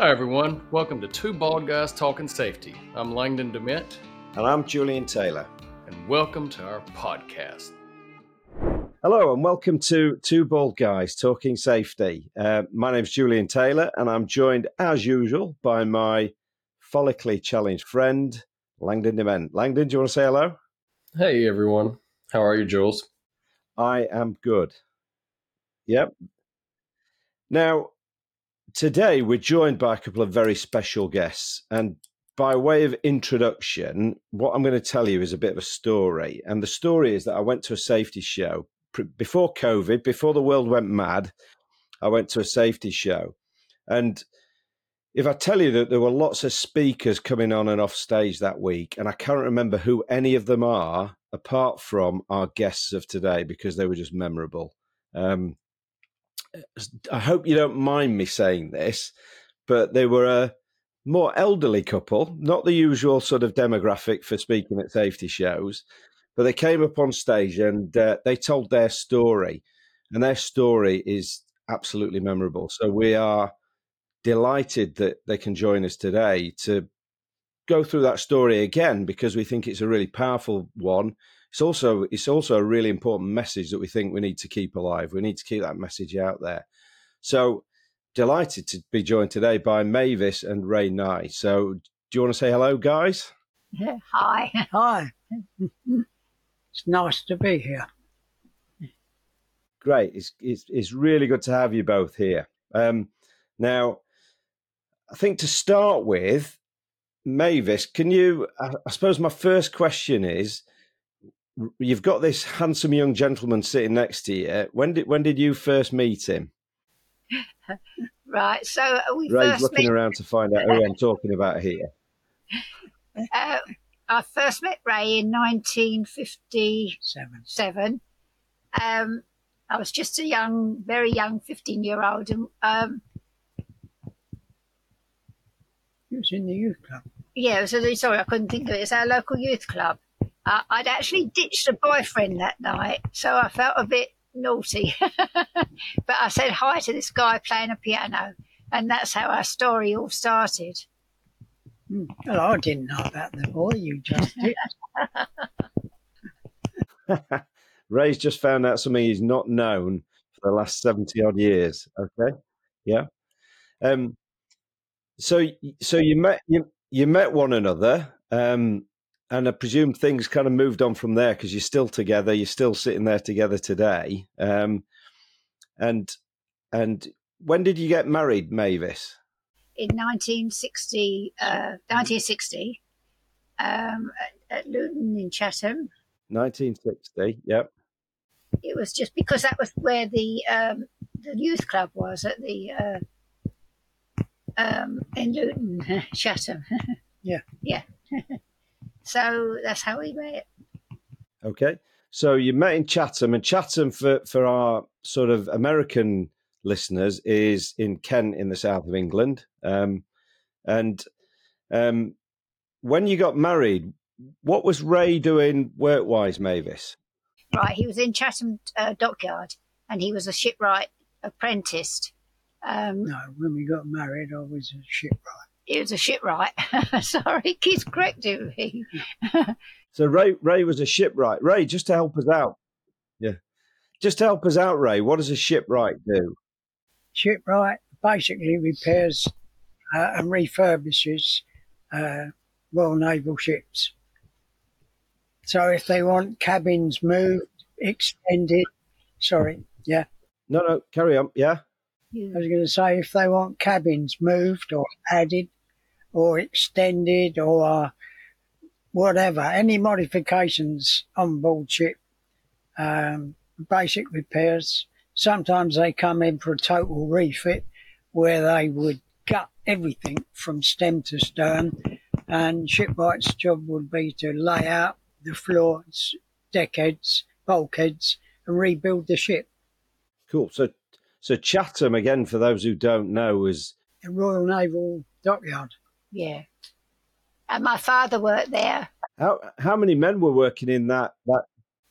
Hi, everyone. Welcome to Two Bald Guys Talking Safety. I'm Langdon Dement. And I'm Julian Taylor. And welcome to our podcast. Hello, and welcome to Two Bald Guys Talking Safety. Uh, my name's Julian Taylor, and I'm joined, as usual, by my follically challenged friend, Langdon Dement. Langdon, do you want to say hello? Hey, everyone. How are you, Jules? I am good. Yep. Now, today we're joined by a couple of very special guests. And by way of introduction, what I'm going to tell you is a bit of a story. And the story is that I went to a safety show before COVID, before the world went mad. I went to a safety show. And if I tell you that there were lots of speakers coming on and off stage that week, and I can't remember who any of them are, apart from our guests of today, because they were just memorable. Um, I hope you don't mind me saying this, but they were a more elderly couple, not the usual sort of demographic for speaking at safety shows, but they came up on stage and uh, they told their story, and their story is absolutely memorable. So we are delighted that they can join us today to go through that story again because we think it's a really powerful one it's also it's also a really important message that we think we need to keep alive. We need to keep that message out there. So delighted to be joined today by Mavis and Ray Nye. So do you want to say hello, guys? Hi. Hi. it's nice to be here. Great. It's, it's, it's really good to have you both here. Um, now, I think to start with, Mavis, can you? I, I suppose my first question is you've got this handsome young gentleman sitting next to you. When did when did you first meet him? right. So we Ray's first looking met, around to find out who I'm talking about here. Uh, I first met Ray in 1957. Seven. Um, I was just a young, very young, 15 year old, and um, He was in the youth club. yeah. So sorry, I couldn't think of it. It's our local youth club. Uh, I'd actually ditched a boyfriend that night, so I felt a bit naughty. but I said hi to this guy playing a piano, and that's how our story all started. Hmm. Well, I didn't know about the boy. You just did. Ray's just found out something he's not known for the last seventy odd years. Okay, yeah. Um. So, so you met you you met one another. Um, and I presume things kind of moved on from there because you're still together. You're still sitting there together today. Um, and and when did you get married, Mavis? in 1960, uh, 1960 um, at, at Luton in Chatham. 1960. Yep. It was just because that was where the um, the youth club was at the uh, um, in Luton, Chatham. Yeah. yeah. so that's how we met. Okay. So you met in Chatham, and Chatham for for our sort of American listeners is in Kent in the south of England. Um, and um, when you got married, what was Ray doing work wise, Mavis? Right, he was in Chatham uh, Dockyard, and he was a shipwright apprentice. Um, No, when we got married, I was a shipwright. He was a shipwright. Sorry, he's correcting me. So Ray Ray was a shipwright. Ray, just to help us out. Yeah. Just to help us out, Ray, what does a shipwright do? Shipwright basically repairs uh, and refurbishes uh, Royal Naval ships. So if they want cabins moved, extended, sorry, yeah, No, no, carry on. Yeah. I was going to say if they want cabins moved or added or extended or whatever, any modifications on board ship, um, basic repairs. Sometimes they come in for a total refit where they would gut everything from stem to stern, and shipwright's job would be to lay out the floors, deckheads, bulkheads, and rebuild the ship. Cool. So so Chatham again for those who don't know is The Royal Naval Dockyard. Yeah. And my father worked there. how how many men were working in that that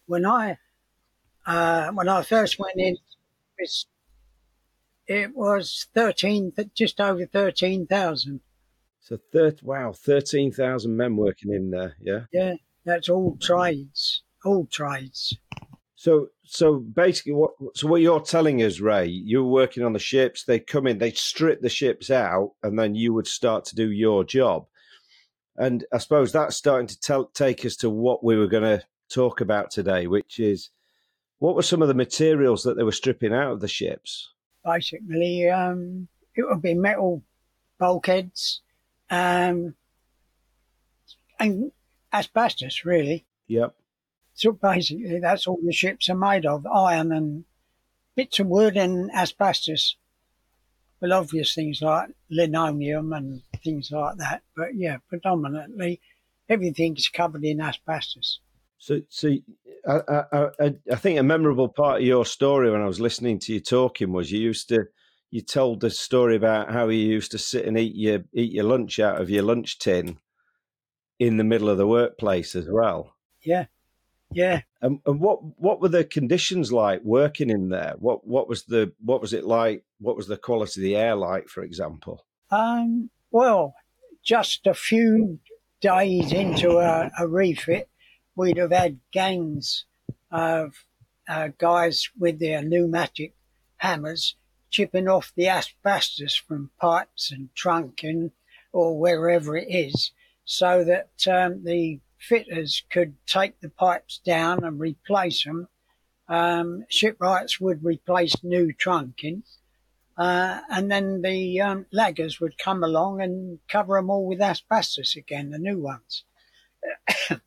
when I uh, when I first went in, it was It was 13, just over 13,000. So, thir- wow, 13,000 men working in there. Yeah. Yeah, that's all trades, all trades. So, so basically, what so what you're telling us, Ray, you were working on the ships. They come in, they strip the ships out, and then you would start to do your job. And I suppose that's starting to tell, take us to what we were going to talk about today, which is what were some of the materials that they were stripping out of the ships? Basically, um, it would be metal bulkheads um, and asbestos, really. Yep. So basically, that's all the ships are made of iron and bits of wood and asbestos. Well, obvious things like linoleum and things like that. But yeah, predominantly everything's covered in asbestos. So, so I, I, I, I think a memorable part of your story when I was listening to you talking was you used to, you told the story about how you used to sit and eat your eat your lunch out of your lunch tin in the middle of the workplace as well. Yeah, yeah. And, and what what were the conditions like working in there? What what was the what was it like? What was the quality of the air like, for example? Um, well, just a few days into a, a refit, we'd have had gangs of uh, guys with their pneumatic hammers chipping off the asbestos from pipes and trunking or wherever it is, so that um, the fitters could take the pipes down and replace them. Um, shipwrights would replace new trunking. Uh, and then the um, laggers would come along and cover them all with asbestos again, the new ones.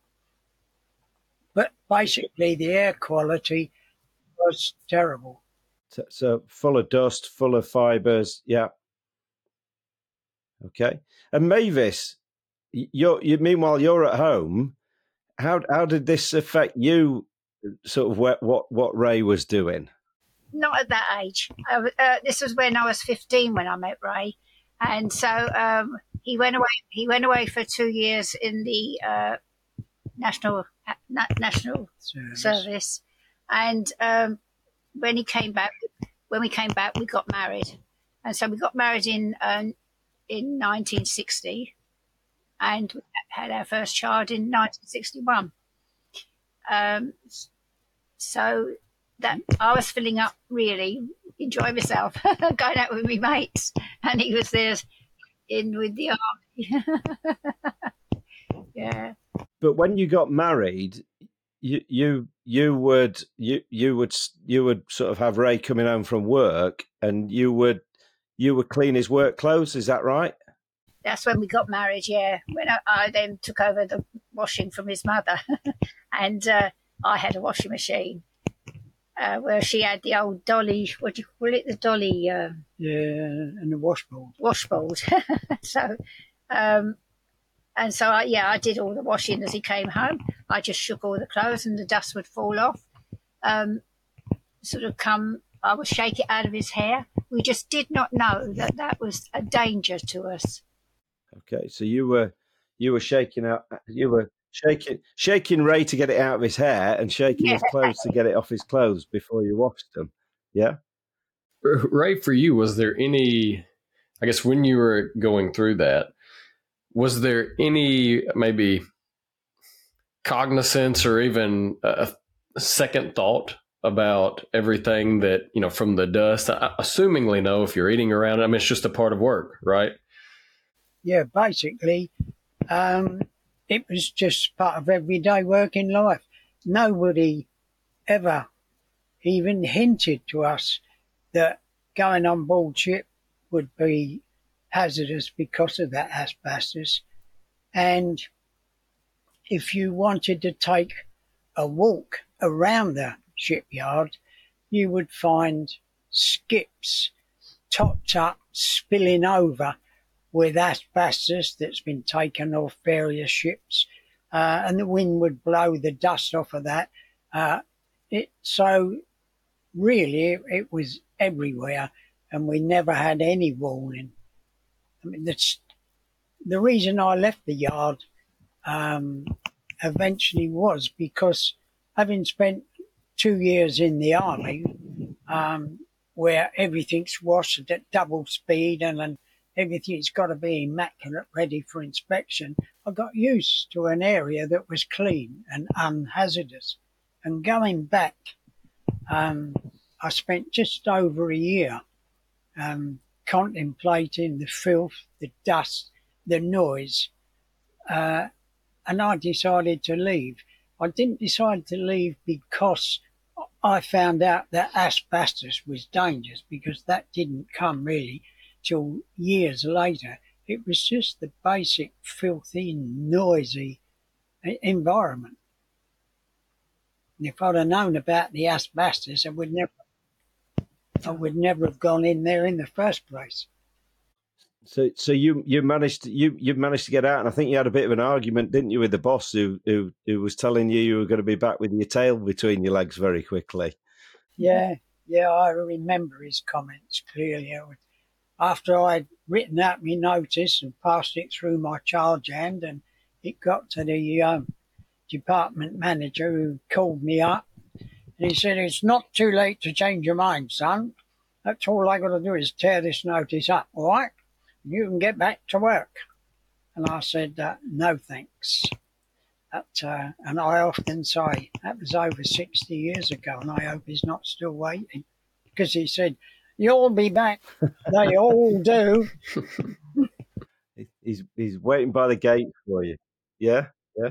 but basically, the air quality was terrible. So, so full of dust, full of fibers. Yeah. Okay. And Mavis, you're, you meanwhile you're at home. How how did this affect you? Sort of what what, what Ray was doing. Not at that age. Uh, uh, this was when I was 15 when I met Ray, and so um, he went away. He went away for two years in the uh, national na- national service, service. and um, when he came back, when we came back, we got married, and so we got married in um, in 1960 and had our first child in 1961. Um, so that I was filling up really, enjoying myself, going out with my mates, and he was there in with the army. yeah. But when you got married, you you you would you you would you would sort of have Ray coming home from work, and you would you would clean his work clothes. Is that right? That's when we got married. Yeah, when I, I then took over the washing from his mother, and uh, I had a washing machine uh, where she had the old dolly. What do you call it? The dolly. Uh, yeah, and the washboard. Washboard. so, um, and so I, yeah, I did all the washing as he came home. I just shook all the clothes, and the dust would fall off. Um, sort of come. I would shake it out of his hair. We just did not know that that was a danger to us. Okay, so you were you were shaking out uh, you were shaking shaking Ray to get it out of his hair and shaking yeah. his clothes to get it off his clothes before you washed them. Yeah. Right for you, was there any? I guess when you were going through that, was there any maybe cognizance or even a second thought about everything that you know from the dust? I, assumingly, no. If you're eating around, I mean, it's just a part of work, right? Yeah, basically, um, it was just part of everyday working life. Nobody ever even hinted to us that going on board ship would be hazardous because of that asbestos. And if you wanted to take a walk around the shipyard, you would find skips topped up, spilling over with asbestos that's been taken off various ships, uh, and the wind would blow the dust off of that. Uh, it, so really, it, it, was everywhere, and we never had any warning. I mean, that's the reason I left the yard. Um, eventually was because having spent two years in the army, um, where everything's washed at double speed and, and everything's got to be immaculate, ready for inspection. I got used to an area that was clean and unhazardous. And going back, um, I spent just over a year um, contemplating the filth, the dust, the noise, uh, and I decided to leave. I didn't decide to leave because I found out that asbestos was dangerous because that didn't come really till years later. It was just the basic filthy, noisy environment. And if I'd have known about the asbestos, I would never, I would never have gone in there in the first place. So, so you you managed to, you you managed to get out, and I think you had a bit of an argument, didn't you, with the boss who who, who was telling you you were going to be back with your tail between your legs very quickly. Yeah, yeah, I remember his comments clearly. After I'd written out my notice and passed it through my charge hand, and it got to the um, department manager who called me up, and he said, "It's not too late to change your mind, son. That's all I got to do is tear this notice up, all right?" you can get back to work. And I said, uh, no thanks. That, uh, and I often say, that was over 60 years ago, and I hope he's not still waiting. Because he said, you'll be back. they all do. he's, he's waiting by the gate for you. Yeah, yeah.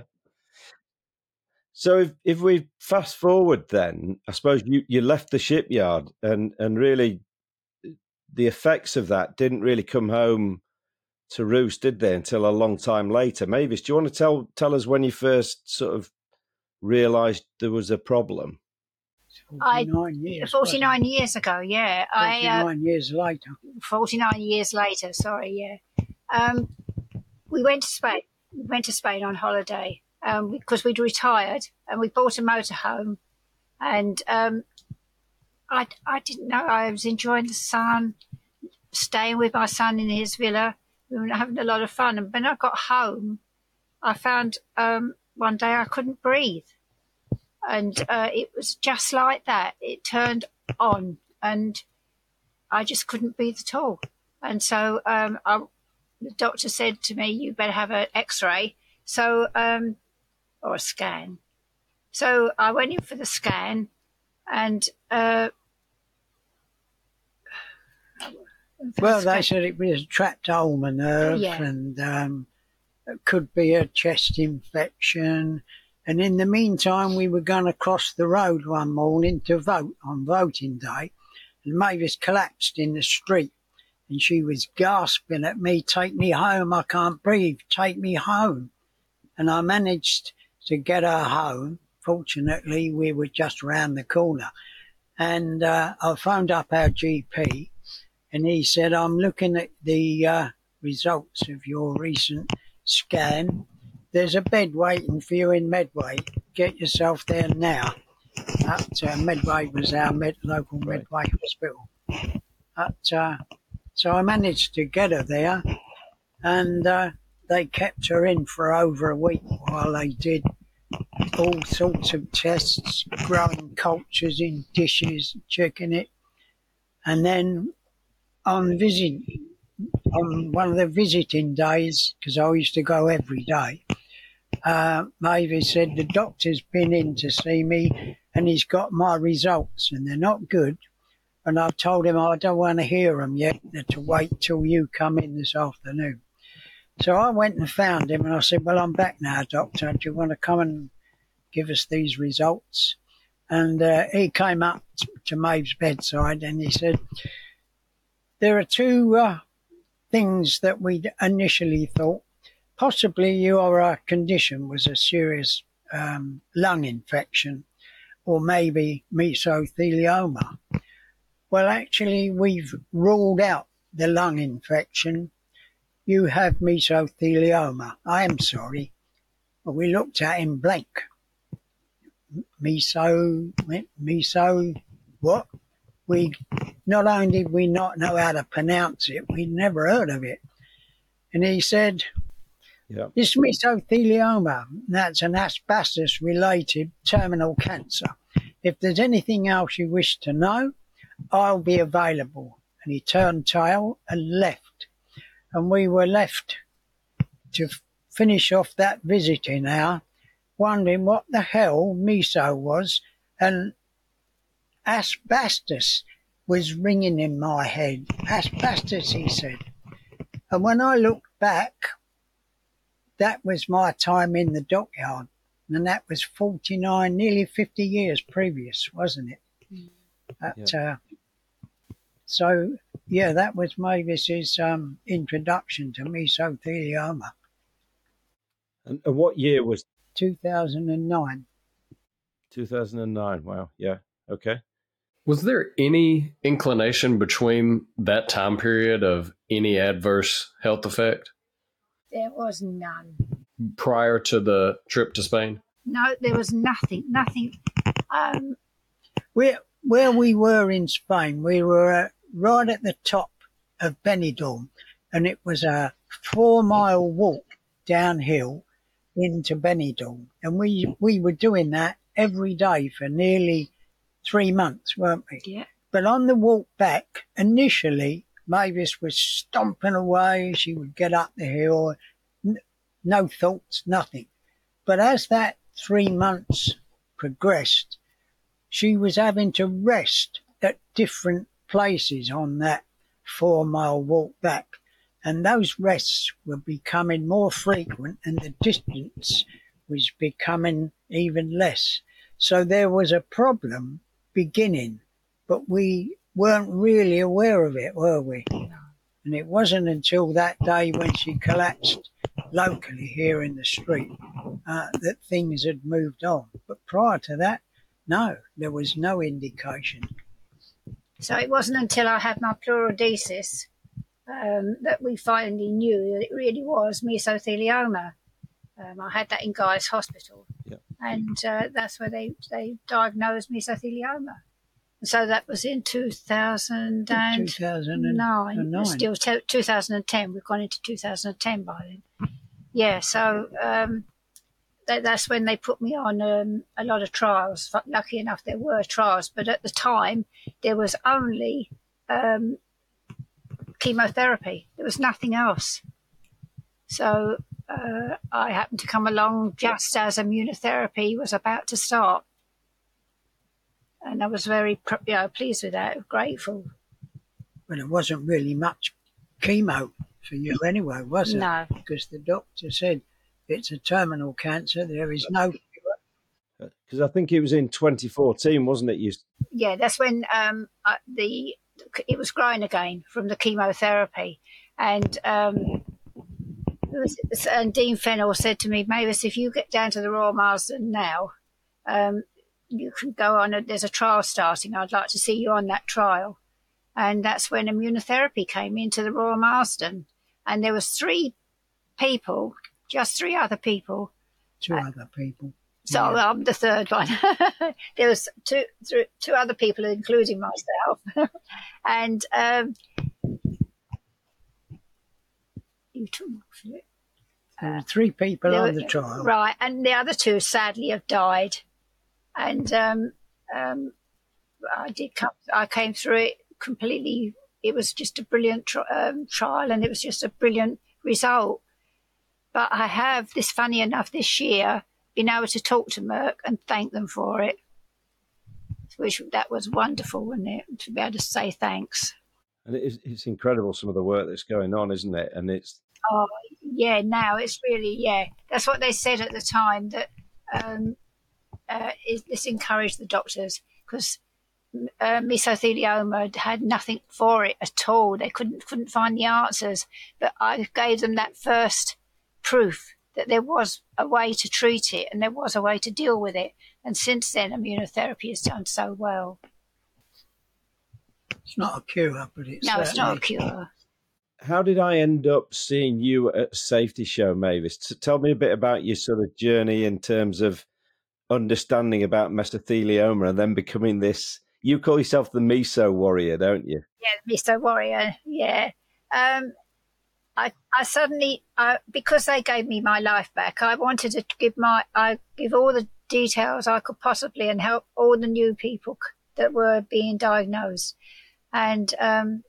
So if, if we fast forward then, I suppose you, you left the shipyard and, and really the effects of that didn't really come home to roost, did they? Until a long time later. Mavis, do you want to tell tell us when you first sort of realised there was a problem? 49 years. 49 years ago, yeah. 49 I, uh, years later. 49 years later, sorry, yeah. Um, we went to Spain. We went to Spain on holiday um, because we'd retired and we bought a motorhome. And um, I, I didn't know. I was enjoying the sun, staying with my son in his villa. We were having a lot of fun. And when I got home, I found um, one day I couldn't breathe. And uh, it was just like that. It turned on and I just couldn't breathe at all. And so um, I, the doctor said to me, you better have an x-ray. So, um, or a scan. So I went in for the scan and uh, well, they said it was a trapped ulnar nerve yeah. and um, it could be a chest infection. And in the meantime, we were going to cross the road one morning to vote on voting day. And Mavis collapsed in the street and she was gasping at me, take me home, I can't breathe, take me home. And I managed to get her home. Fortunately, we were just round the corner. And uh, I phoned up our GP and he said, I'm looking at the uh, results of your recent scan. There's a bed waiting for you in Medway. Get yourself there now. At, uh, Medway was our med- local Medway hospital. At, uh, so I managed to get her there, and uh, they kept her in for over a week while they did all sorts of tests, growing cultures in dishes, checking it. And then on visit on one of the visiting days because I used to go every day. Uh, said the doctor's been in to see me and he's got my results and they're not good. And I've told him I don't want to hear them yet, they're to wait till you come in this afternoon. So I went and found him and I said, Well, I'm back now, doctor. Do you want to come and give us these results? And uh, he came up to Maeve's bedside and he said, there are two uh, things that we initially thought. Possibly your condition was a serious um, lung infection or maybe mesothelioma. Well, actually, we've ruled out the lung infection. You have mesothelioma. I am sorry. But we looked at him blank. Meso, meso, what? we not only did we not know how to pronounce it, we'd never heard of it. And he said, yeah. This mesothelioma, that's an asbestos related terminal cancer. If there's anything else you wish to know, I'll be available. And he turned tail and left. And we were left to finish off that visiting hour, wondering what the hell meso was. And asbestos was ringing in my head. Asbestos, he said. And when I looked back, that was my time in the dockyard. And that was 49, nearly 50 years previous, wasn't it? But, uh, so, yeah, that was Mavis's um, introduction to mesothelioma, And, and what year was 2009. 2009? Wow. Yeah. Okay. Was there any inclination between that time period of any adverse health effect There was none. prior to the trip to Spain? No, there was nothing, nothing. Um, Where, where we were in Spain, we were uh, right at the top of Benidorm, and it was a four mile walk downhill into Benidorm. And we, we were doing that every day for nearly three months, weren't we? yeah, But on the walk back, initially, Mavis was stomping away. She would get up the hill, no thoughts, nothing. But as that three months progressed, she was having to rest at different places on that four mile walk back. And those rests were becoming more frequent and the distance was becoming even less. So there was a problem beginning, but we weren't really aware of it, were we? And it wasn't until that day when she collapsed locally here in the street uh, that things had moved on. But prior to that, no, there was no indication. so it wasn't until I had my pleurodesis um, that we finally knew that it really was mesothelioma. Um, I had that in Guy's Hospital, Yeah. and uh, that's where they they diagnosed mesothelioma. So that was in 2009. 2009. It's Still t- 2010. We've gone into 2010 by then. Yeah, so um, that, that's when they put me on um, a lot of trials. Lucky enough, there were trials, but at the time there was only um, chemotherapy. There was nothing else. So uh, I happened to come along just as immunotherapy was about to start, and I was very pr- you know, pleased with that, grateful. But it wasn't really much chemo for you anyway, was it? No. Because the doctor said it's a terminal cancer. There is no Because I think it was in 2014, wasn't it? You yeah, that's when um, uh, the it was growing again from the chemotherapy, and um, was, and Dean Fennell said to me, Mavis, if you get down to the Royal Marsden now, um, you can go on. A, there's a trial starting. I'd like to see you on that trial, and that's when immunotherapy came into the Royal Marsden, and there was three people, just three other people two other people. so I'm the third one. there was two, th- two other people, including myself, and um, you. There were three people on the trial. right? And the other two sadly have died. And um, um, I did come. I came through it completely. It was just a brilliant tri- um, trial, and it was just a brilliant result. But I have this funny enough this year been able to talk to Merck and thank them for it, which that was wonderful, wasn't it? To be able to say thanks. and it is, it's incredible some of the work that's going on, isn't it? And it's Oh, yeah, now it's really, yeah. That's what they said at the time that um, uh, is, this encouraged the doctors because uh, mesothelioma had nothing for it at all. They couldn't couldn't find the answers. But I gave them that first proof that there was a way to treat it and there was a way to deal with it. And since then, immunotherapy has done so well. It's not a cure, but it's No, it's not a cure. how did I end up seeing you at a safety show, Mavis? T- tell me a bit about your sort of journey in terms of understanding about mesothelioma and then becoming this. You call yourself the meso warrior, don't you? yeah, meso warrior. Yeah. Um, I, I suddenly, uh, because they gave me my life back, I wanted to give my, I give all the details I could possibly and help all the new people that were being diagnosed, and um,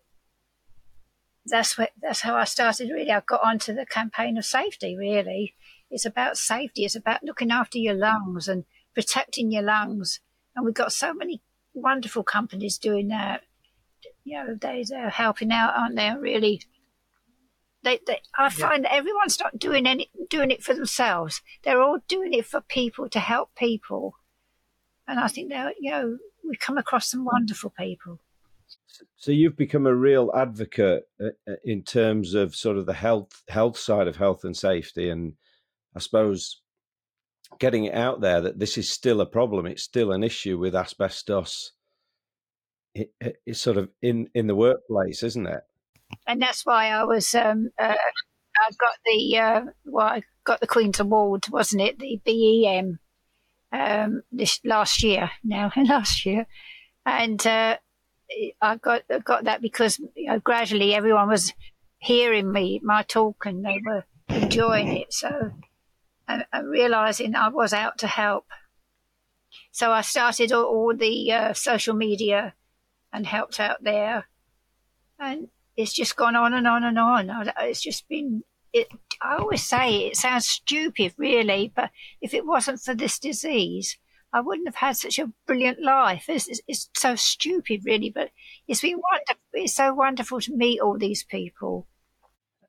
that's what that's how I started. Really, I got onto the campaign of safety. Really, it's about safety. It's about looking after your lungs and protecting your lungs. And we've got so many wonderful companies doing that. You know, they, they're helping out, aren't they? Really, they, they, I find that everyone's not doing any doing it for themselves. They're all doing it for people to help people, and I think that you know we come across some wonderful people. So you've become a real advocate uh, uh, in terms of sort of the health health side of health and safety, and I suppose getting it out there that this is still a problem. It's still an issue with asbestos. It, it's sort of in in the workplace, isn't it? And that's why I was um, uh, I got the uh, well, I got the Queen's Award, wasn't it? The BEM um, this last year now last year, and uh, I got got that because you know, gradually everyone was hearing me my talk and they were enjoying it. So and, and realizing I was out to help. So I started all, all the uh, social media and helped out there, and it's just gone on and on and on. It's just been. It, I always say it sounds stupid, really, but if it wasn't for this disease, I wouldn't have had such a brilliant life. It's, it's, it's, so stupid, really, but it's been wonderful. It's so wonderful to meet all these people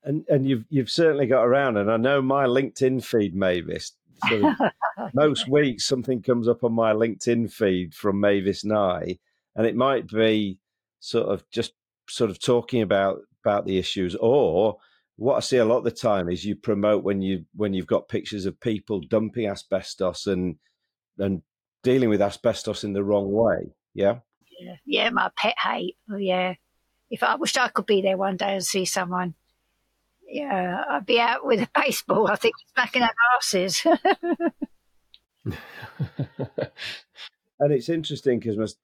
and and you've you've certainly got around. And I know my LinkedIn feed, Mavis. Sort of most weeks something comes up on my LinkedIn feed from Mavis Nye, and it might be sort of just sort of talking about about the issues, or what I see a lot of the time is you promote when you when you've got pictures of people dumping asbestos and and dealing with asbestos in the wrong way. Yeah. Yeah, yeah my pet hate. Oh, yeah. If I wished I could be there one day and see someone yeah, I'd be out with a baseball, I think, smacking our asses. and it's interesting because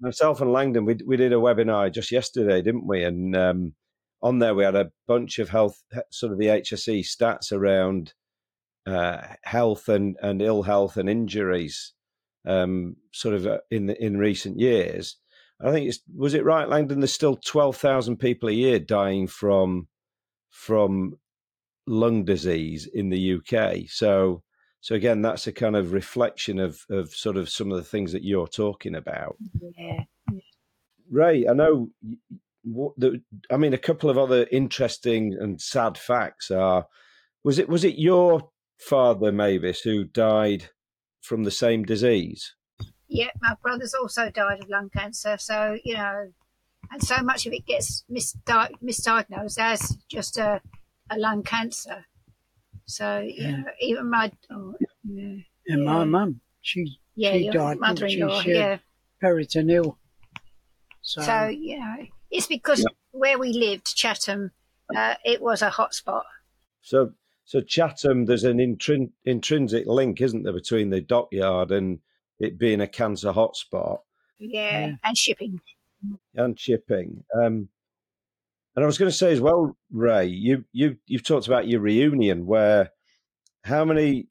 myself and Langdon, we, we did a webinar just yesterday, didn't we? And um, on there, we had a bunch of health, sort of the HSE stats around uh, health and, and ill health and injuries, um, sort of uh, in in recent years. I think it's was it right, Langdon? There's still twelve thousand people a year dying from from lung disease in the UK. So, so again, that's a kind of reflection of of sort of some of the things that you're talking about. Yeah. Ray, I know. What the, I mean, a couple of other interesting and sad facts are: was it was it your father, Mavis, who died from the same disease? Yeah, my brother's also died of lung cancer. So you know, and so much of it gets misdi- misdiagnosed as just a, a lung cancer. So yeah. Know, even my oh, yeah, and my mum, she yeah, she died. Mother-in-law, she yeah, peritoneal. So, so you know, it's because yeah. where we lived, Chatham, uh, it was a hotspot. So, so Chatham, there's an intrin- intrinsic link, isn't there, between the dockyard and it being a cancer hotspot? Yeah, yeah. and shipping and chipping. Um, and I was going to say as well, Ray, you you you've talked about your reunion where how many?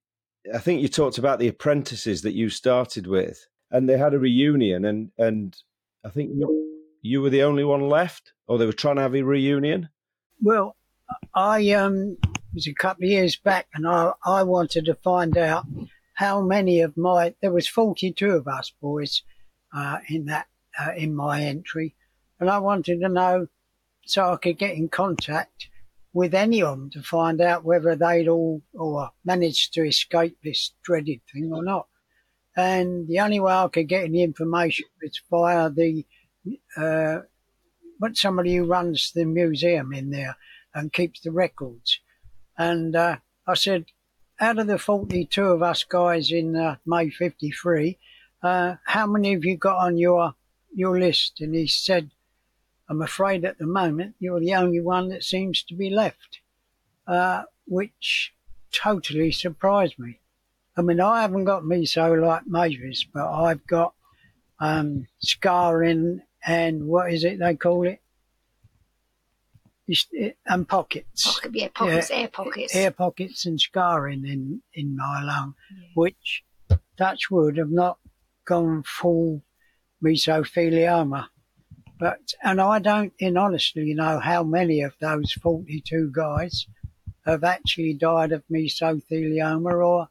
I think you talked about the apprentices that you started with, and they had a reunion, and and I think you you were the only one left, or they were trying to have a reunion. Well, I um was a couple of years back, and I I wanted to find out how many of my there was forty two of us boys uh, in that uh, in my entry, and I wanted to know so I could get in contact with any of them to find out whether they'd all or managed to escape this dreaded thing or not. And the only way I could get any information was via the uh, somebody who runs the museum in there and keeps the records. And uh, I said, out of the 42 of us guys in uh, May 53, uh, how many have you got on your your list. And he said, I'm afraid at the moment you're the only one that seems to be left, uh, which totally surprised me. I mean, I haven't got meso like Mavis, but I've got um, scarring and what is it they call it? it and pockets. Pocket, yeah, pockets, yeah, air pockets. Air pockets and scarring in, in my lung, yeah. which, touch wood, have not gone full mesothelioma. But and I don't, in honestly, know how many of those forty-two guys have actually died of mesothelioma or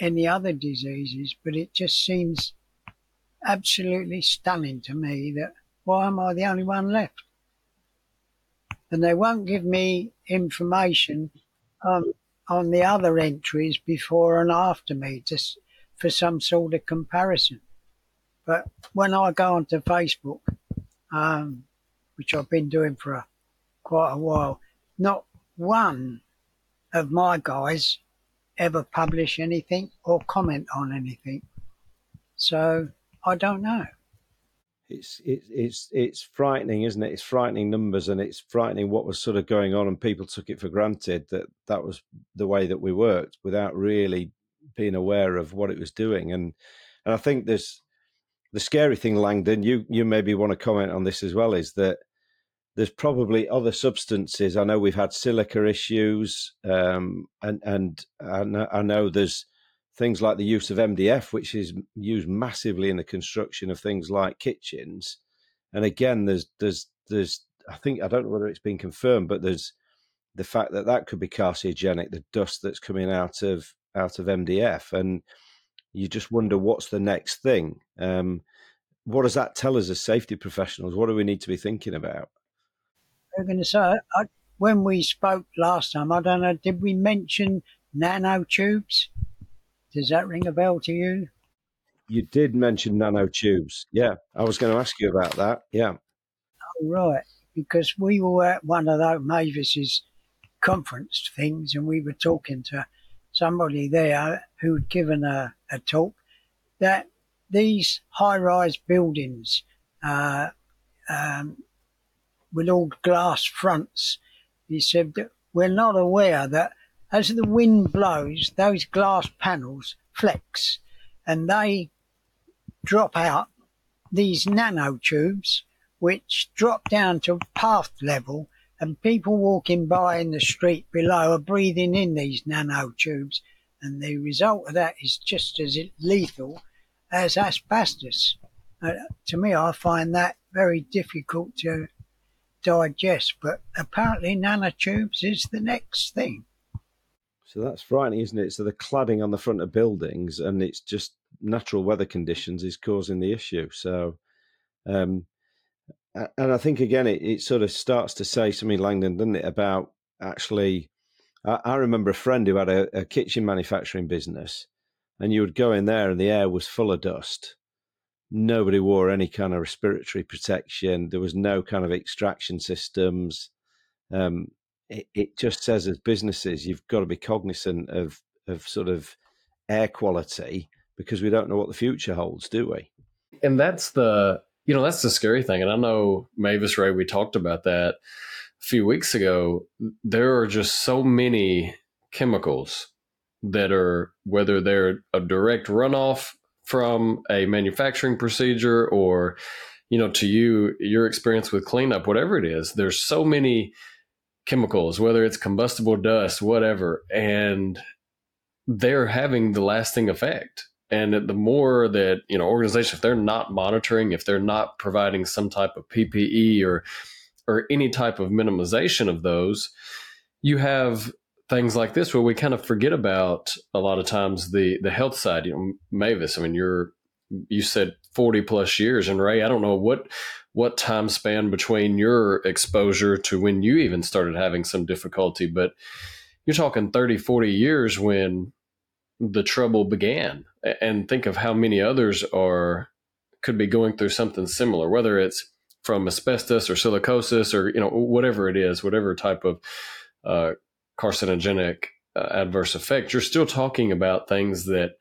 any other diseases. But it just seems absolutely stunning to me that why am I the only one left? And they won't give me information um, on the other entries before and after me just for some sort of comparison. But when I go onto Facebook, um, which I've been doing for a, quite a while, not one of my guys ever publish anything or comment on anything. So I don't know. It's it's it's it's frightening, isn't it? It's frightening numbers, and it's frightening what was sort of going on, and people took it for granted that that was the way that we worked without really being aware of what it was doing. And and I think there's the scary thing, Langdon, you you maybe want to comment on this as well, is that there's probably other substances. I know we've had silica issues, um, and and I know, I know there's things like the use of MDF, which is used massively in the construction of things like kitchens. And again, there's there's there's I think I don't know whether it's been confirmed, but there's the fact that that could be carcinogenic, the dust that's coming out of out of MDF, and you just wonder what's the next thing. Um, what does that tell us as safety professionals? What do we need to be thinking about? I'm going to say, I, when we spoke last time, I don't know, did we mention nanotubes? Does that ring a bell to you? You did mention nanotubes. Yeah, I was going to ask you about that. Yeah. Oh, right. Because we were at one of those Mavis's conference things and we were talking to somebody there who'd given a, a talk that these high rise buildings uh, um, with all glass fronts, he said that we're not aware that as the wind blows, those glass panels flex and they drop out these nanotubes which drop down to path level and people walking by in the street below are breathing in these nanotubes, and the result of that is just as lethal as asbestos. Uh, to me, I find that very difficult to digest, but apparently nanotubes is the next thing. So that's frightening, isn't it? So the cladding on the front of buildings, and it's just natural weather conditions is causing the issue. So, um, and I think again, it, it sort of starts to say something, Langdon, doesn't it, about actually. I, I remember a friend who had a, a kitchen manufacturing business, and you would go in there, and the air was full of dust. Nobody wore any kind of respiratory protection. There was no kind of extraction systems. Um, it, it just says, as businesses, you've got to be cognizant of of sort of air quality because we don't know what the future holds, do we? And that's the you know, that's the scary thing. And I know Mavis Ray, we talked about that few weeks ago. There are just so many chemicals that are, whether they're a direct runoff from a manufacturing procedure or, you know, to you, your experience with cleanup, whatever it is, there's so many chemicals, whether it's combustible dust, whatever, and they're having the lasting effect. And the more that, you know, organizations, if they're not monitoring, if they're not providing some type of PPE or, or any type of minimization of those, you have things like this where we kind of forget about a lot of times the, the health side. You know, Mavis, I mean, you're, you said 40 plus years and Ray, I don't know what, what time span between your exposure to when you even started having some difficulty, but you're talking 30, 40 years when the trouble began and think of how many others are could be going through something similar whether it's from asbestos or silicosis or you know whatever it is whatever type of uh, carcinogenic uh, adverse effect you're still talking about things that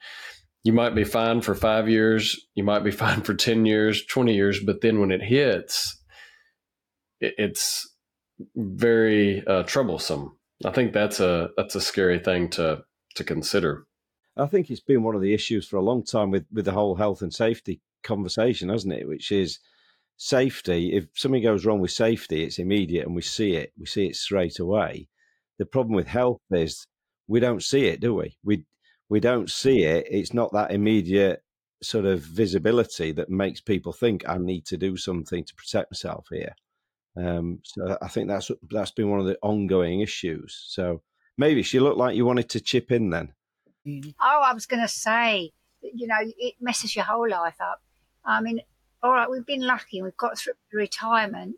you might be fine for five years you might be fine for 10 years 20 years but then when it hits it, it's very uh, troublesome i think that's a that's a scary thing to to consider I think it's been one of the issues for a long time with, with the whole health and safety conversation, hasn't it? Which is safety. If something goes wrong with safety, it's immediate and we see it. We see it straight away. The problem with health is we don't see it, do we? We we don't see it. It's not that immediate sort of visibility that makes people think I need to do something to protect myself here. Um, so I think that's that's been one of the ongoing issues. So Mavis looked like you wanted to chip in then. Oh, I was going to say, you know, it messes your whole life up. I mean, all right, we've been lucky, we've got through retirement,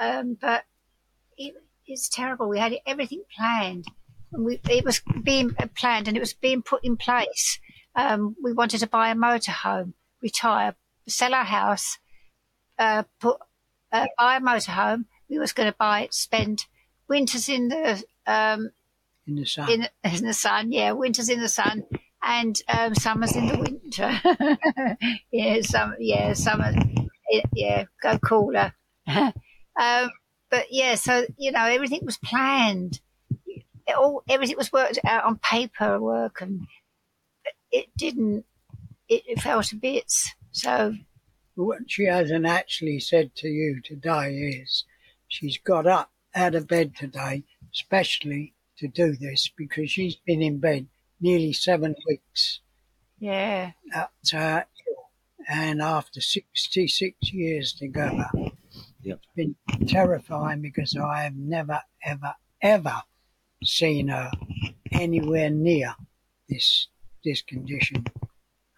um, but it, it's terrible. We had everything planned. We, it was being planned and it was being put in place. Um, we wanted to buy a motorhome, retire, sell our house, uh, put uh, buy a motorhome. We was going to buy it, spend winters in the um, in the sun. in, in the sun. Yeah, winters in the sun and um, summers in the winter. yeah, some yeah summer. Yeah, go cooler. um, but yeah, so you know everything was planned. It all everything was worked out on paperwork, and it didn't. It, it fell to bits. So what she hasn't actually said to you today is she's got up out of bed today, especially to do this because she's been in bed nearly seven weeks. yeah, At, uh, and after 66 years together, Yep. it's been terrifying because I have never, ever, ever seen her anywhere near this this condition.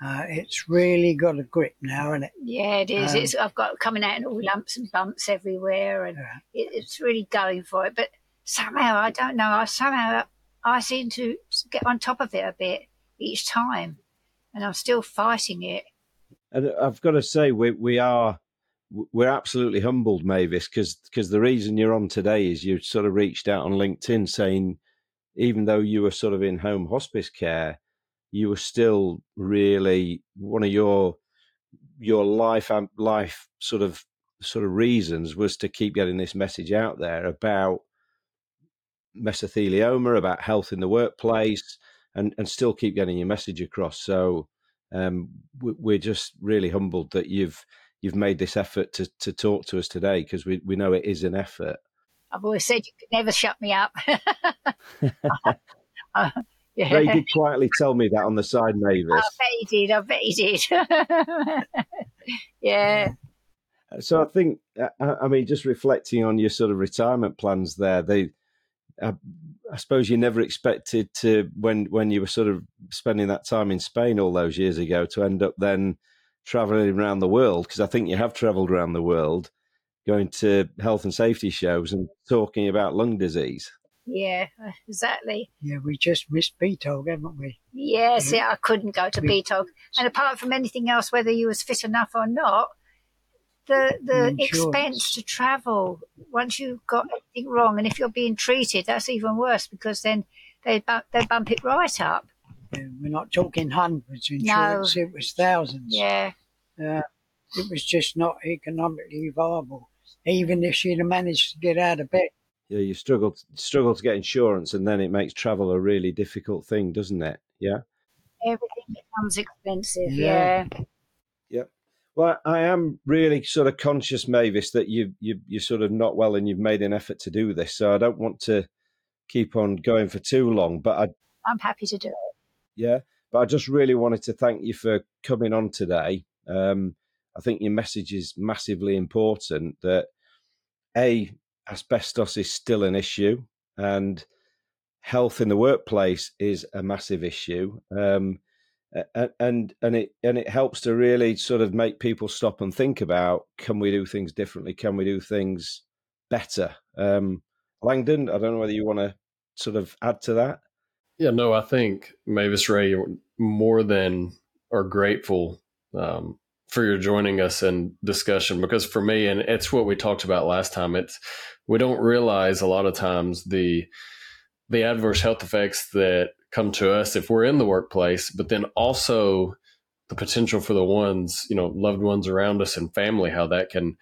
Uh, it's really got a grip now, and it yeah, it is. Um, it's I've got coming out in all lumps and bumps everywhere, and Yeah. it, it's really going for it. But somehow I don't know. I somehow I seem to get on top of it a bit each time, and I'm still fighting it. And uh, I've got to say, we we are we're absolutely humbled, Mavis, because because the reason you're on today is you sort of reached out on LinkedIn saying, even though you were sort of in home hospice care, you were still really one of your your life life sort of sort of reasons was to keep getting this message out there about mesothelioma, about health in the workplace, and and still keep getting your message across. So um, we- we're just really humbled that you've you've made this effort to to talk to us today because we we know it is an effort. I've always said you could never shut me up. Uh, yeah. Ray did quietly tell me that on the side, I Mavis. bet he did. I bet he did. yeah. So I think, I I mean, just reflecting on your sort of retirement plans there, they, uh, I suppose you never expected to when when you were sort of spending that time in Spain all those years ago to end up then traveling around the world because I think you have travelled around the world, going to health and safety shows and talking about lung disease. Yeah, exactly. yeah, we just missed BTOG, haven't we? Yes, yeah, I couldn't go to We- BTOG. And apart from anything else, whether you was fit enough or not, the the Insurance. expense to travel once you've got anything wrong, and if you're being treated, that's even worse because then they bump, they bump it right up. Yeah, we're not talking hundreds of insurance; it was thousands. Yeah, Uh, it was just not economically viable, even if she'd have managed to get out of bed. Yeah, you struggle struggle to get insurance, and then it makes travel a really difficult thing, doesn't it? Yeah. everything becomes expensive. Yeah. Yeah, Well, I am really sort of conscious, Mavis, that you you you're sort of not well and you've made an effort to do this. So I don't want to keep on going for too long. But I I'm happy to do it. yeah, but I just really wanted to thank you for coming on today. Um, I think your message is massively important. That a asbestos is still an issue, and health in the workplace is a massive issue. Um, and and it and it helps to really sort of make people stop and think about can we do things differently can we do things better um langdon i don't know whether you want to sort of add to that Yeah, no, I think Mavis Ray more than are grateful um, for your joining us in discussion because for me, and it's what we talked about last time. It's we don't realize a lot of times the the adverse health effects that come to us if we're in the workplace, but then also the potential for the ones you know loved ones around us and family how that can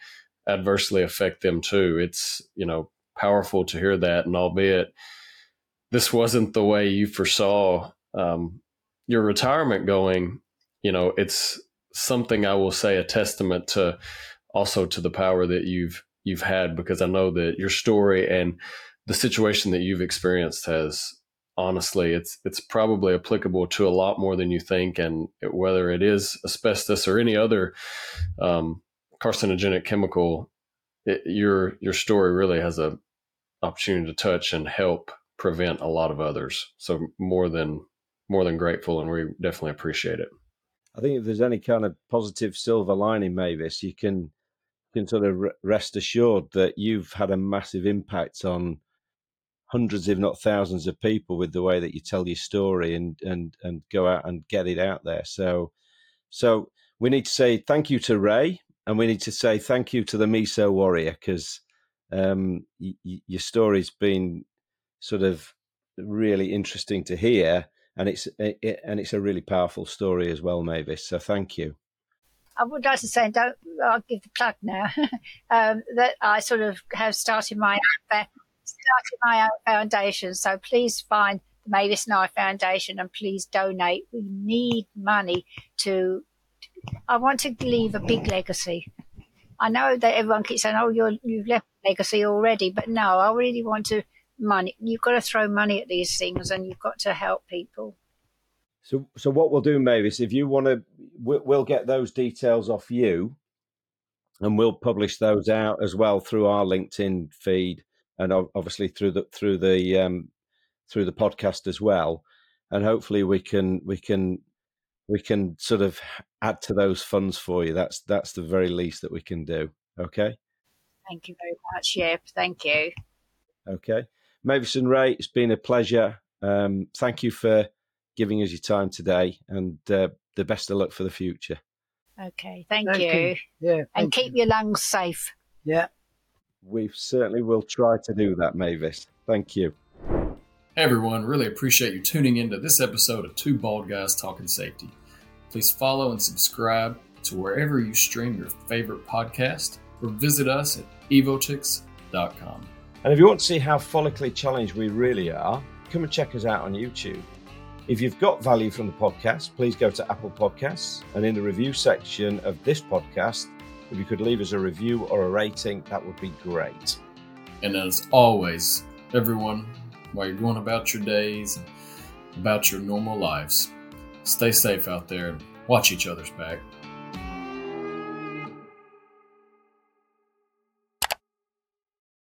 adversely affect them too. It's you know powerful to hear that, and albeit this wasn't the way you foresaw um, your retirement going, you know, it's something I will say a testament to also to the power that you've you've had because I know that your story and the situation that you've experienced has honestly, it's it's probably applicable to a lot more than you think, and whether it is asbestos or any other um, carcinogenic chemical, it, your your story really has a opportunity to touch and help prevent a lot of others. So more than more than grateful, and we definitely appreciate it. I think if there's any kind of positive silver lining, Mavis, you can can sort of rest assured that you've had a massive impact on hundreds, if not thousands, of people with the way that you tell your story and and and go out and get it out there. So, so we need to say thank you to Ray, and we need to say thank you to the Meso Warrior because um, y- y- your story's been sort of really interesting to hear, and it's it, and it's a really powerful story as well, Mavis. So thank you. I would like to say, don't I'll give the plug now um, that I sort of have started my started my own foundation. So please find the Mavis Nye Foundation and please donate. We need money to. I want to leave a big legacy. I know that everyone keeps saying, "Oh, you're, you've left legacy already," but no, I really want to money. You've got to throw money at these things, and you've got to help people. So, so what we'll do, Mavis, if you want to, we'll get those details off you, and we'll publish those out as well through our LinkedIn feed, and obviously through the through the um, through the podcast as well, and hopefully we can we can we can sort of add to those funds for you. That's that's the very least that we can do. Okay. Thank you very much. Yeah, thank you. Okay, Mavis and Ray, it's been a pleasure. Um, thank you for giving us your time today, and uh, the best of luck for the future. Okay, thank, thank you. you. Yeah, and keep you. your lungs safe. Yeah, we certainly will try to do that, Mavis. Thank you. Hey everyone, really appreciate you tuning into this episode of Two Bald Guys Talking Safety. Please follow and subscribe to wherever you stream your favorite podcast or visit us at evotix.com. And if you want to see how follically challenged we really are, come and check us out on YouTube. If you've got value from the podcast, please go to Apple Podcasts and in the review section of this podcast, if you could leave us a review or a rating, that would be great. And as always, everyone, while you're going about your days about your normal lives, stay safe out there and watch each other's back.